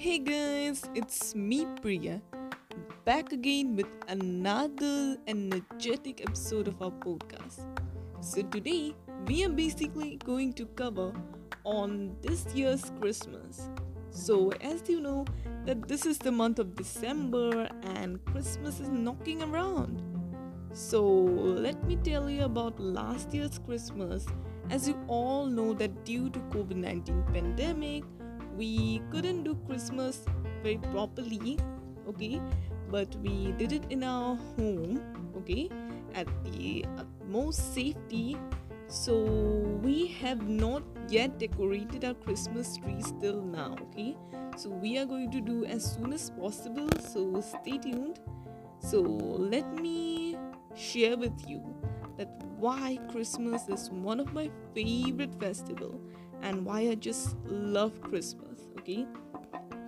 Hey guys, it's me Priya, back again with another energetic episode of our podcast. So today we are basically going to cover on this year's Christmas. So as you know that this is the month of December and Christmas is knocking around. So let me tell you about last year's Christmas. As you all know that due to COVID-19 pandemic, we couldn't do Christmas very properly, okay? But we did it in our home, okay? At the most safety. So we have not yet decorated our Christmas tree still now, okay? So we are going to do as soon as possible. So stay tuned. So let me share with you that why Christmas is one of my favorite festival and why I just love Christmas, okay?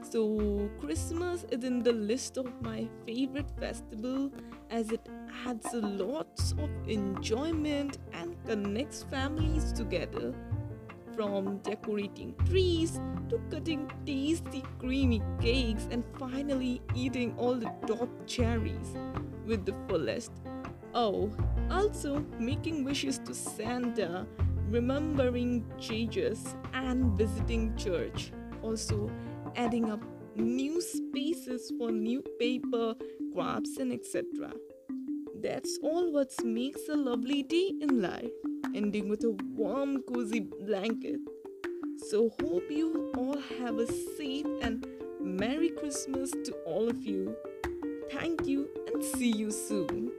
So, Christmas is in the list of my favorite festival as it adds lots of enjoyment and connects families together. From decorating trees to cutting tasty creamy cakes and finally eating all the top cherries with the fullest. Oh, also making wishes to Santa remembering Jesus and visiting church. Also, adding up new spaces for new paper, crafts, and etc. That's all what makes a lovely day in life, ending with a warm, cozy blanket. So, hope you all have a safe and Merry Christmas to all of you. Thank you and see you soon.